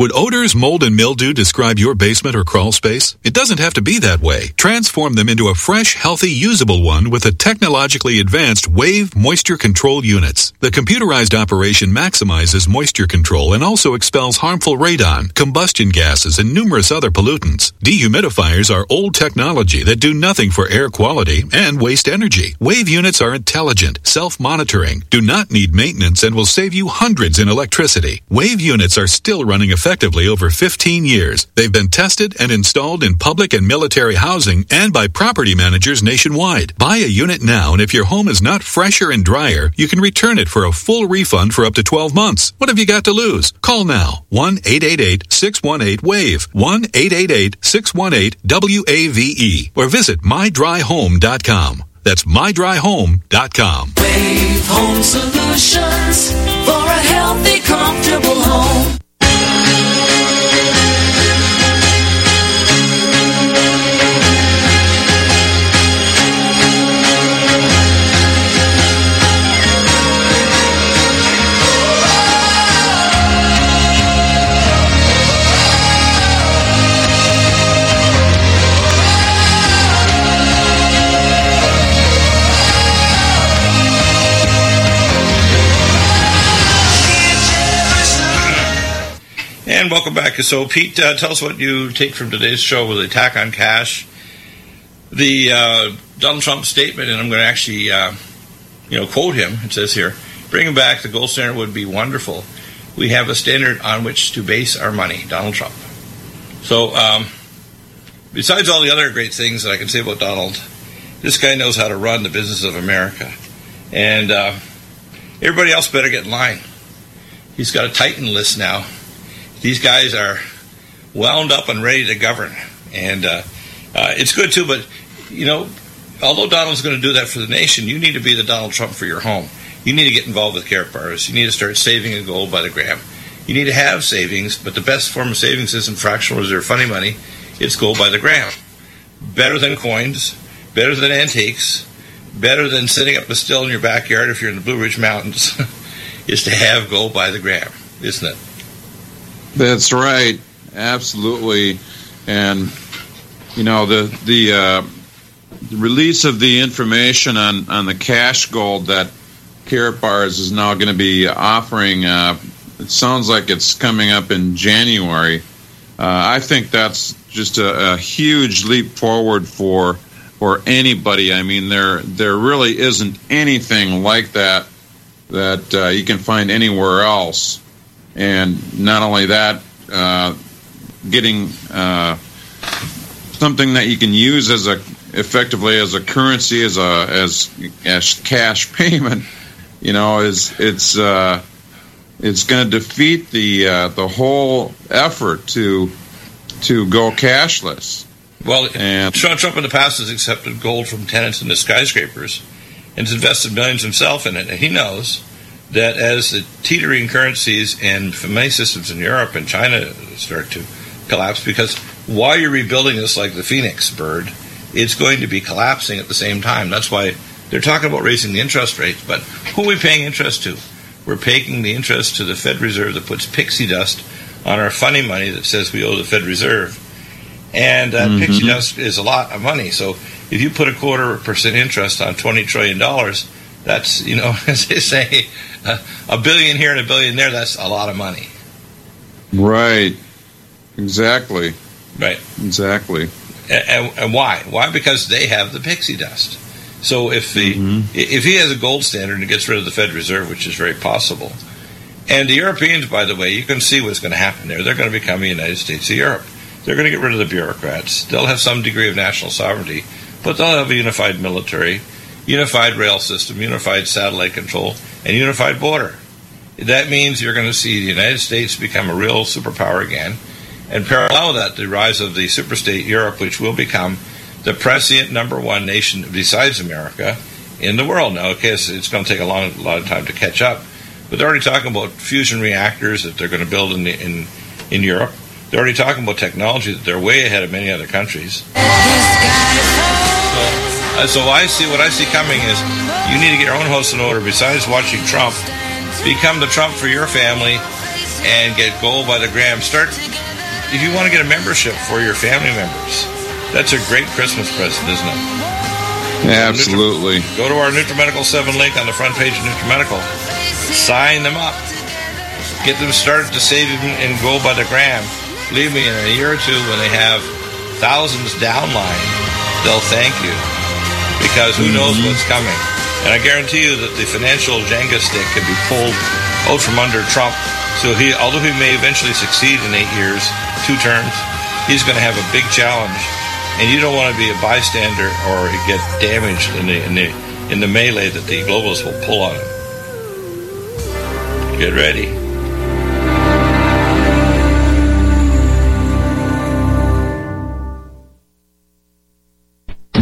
Would odors, mold, and mildew describe your basement or crawl space? It doesn't have to be that way. Transform them into a fresh, healthy, usable one with the technologically advanced Wave Moisture Control Units. The computerized operation maximizes moisture control and also expels harmful radon, combustion gases, and numerous other pollutants. Dehumidifiers are old technology that do nothing for air quality and waste energy. Wave units are intelligent, self-monitoring, do not need maintenance, and will save you hundreds in electricity. Wave units are still running effectively over 15 years. They've been tested and installed in public and military housing and by property managers nationwide. Buy a unit now, and if your home is not fresher and drier, you can return it for a full refund for up to 12 months. What have you got to lose? Call now 1 888 618 WAVE, 1 888 618 WAVE, or visit mydryhome.com. That's mydryhome.com. Wave Home Solutions for a healthy, comfortable home. And welcome back. So, Pete, uh, tell us what you take from today's show with the attack on cash, the uh, Donald Trump statement, and I'm going to actually, uh, you know, quote him. It says here, "Bringing back the gold standard would be wonderful. We have a standard on which to base our money." Donald Trump. So, um, besides all the other great things that I can say about Donald, this guy knows how to run the business of America, and uh, everybody else better get in line. He's got a Titan list now these guys are wound up and ready to govern. And uh, uh, it's good too, but you know, although Donald's going to do that for the nation, you need to be the Donald Trump for your home. You need to get involved with Karatbars. You need to start saving a gold by the gram. You need to have savings, but the best form of savings isn't fractional reserve funding money. It's gold by the gram. Better than coins, better than antiques, better than setting up a still in your backyard if you're in the Blue Ridge Mountains, is to have gold by the gram, isn't it? That's right, absolutely. And you know the the, uh, the release of the information on on the cash gold that Karatbars is now going to be offering. Uh, it sounds like it's coming up in January. Uh, I think that's just a, a huge leap forward for for anybody. I mean, there there really isn't anything like that that uh, you can find anywhere else. And not only that, uh, getting uh, something that you can use as a effectively as a currency as a as as cash payment, you know, is it's uh, it's going to defeat the uh, the whole effort to to go cashless. Well, and, Sean Trump in the past has accepted gold from tenants in the skyscrapers and has invested millions himself in it. And he knows that as the teetering currencies and money systems in Europe and China start to collapse, because while you're rebuilding this like the phoenix bird, it's going to be collapsing at the same time. That's why they're talking about raising the interest rates. But who are we paying interest to? We're paying the interest to the Fed Reserve that puts pixie dust on our funny money that says we owe the Fed Reserve. And uh, mm-hmm. pixie dust is a lot of money. So if you put a quarter of a percent interest on $20 trillion, that's, you know, as they say, a billion here and a billion there, that's a lot of money. Right. Exactly. Right. Exactly. And, and, why? Why? Because they have the pixie dust. So if the mm-hmm. if he has a gold standard and gets rid of the Fed Reserve, which is very possible, and the Europeans, by the way, you can see what's going to happen there. They're going to become the United States of Europe. They're going to get rid of the bureaucrats. They'll have some degree of national sovereignty, but they'll have a unified military, unified rail system, unified satellite control, and unified border. That means you're going to see the United States become a real superpower again and parallel that, the rise of the superstate Europe, which will become the prescient number one nation besides America in the world. Now, okay, it's, it's going to take a long, a lot of time to catch up, but they're already talking about fusion reactors that they're going to build in, the, in, in Europe. They're already talking about technology that they're way ahead of many other countries. So, so I see what I see coming is you need to get your own house in order. Besides watching Trump, become the Trump for your family and get gold by the gram. Start if you want to get a membership for your family members, that's a great Christmas present, isn't it? Absolutely. Go to our NutriMedical 7 link on the front page of NutriMedical. Sign them up. Get them started to save in gold by the gram. Believe me, in a year or two, when they have thousands downline, they'll thank you. Because who knows what's coming. And I guarantee you that the financial Jenga stick can be pulled out from under Trump so he, although he may eventually succeed in eight years, two terms, he's going to have a big challenge, and you don't want to be a bystander or get damaged in the in the in the melee that the globalists will pull on him. Get ready.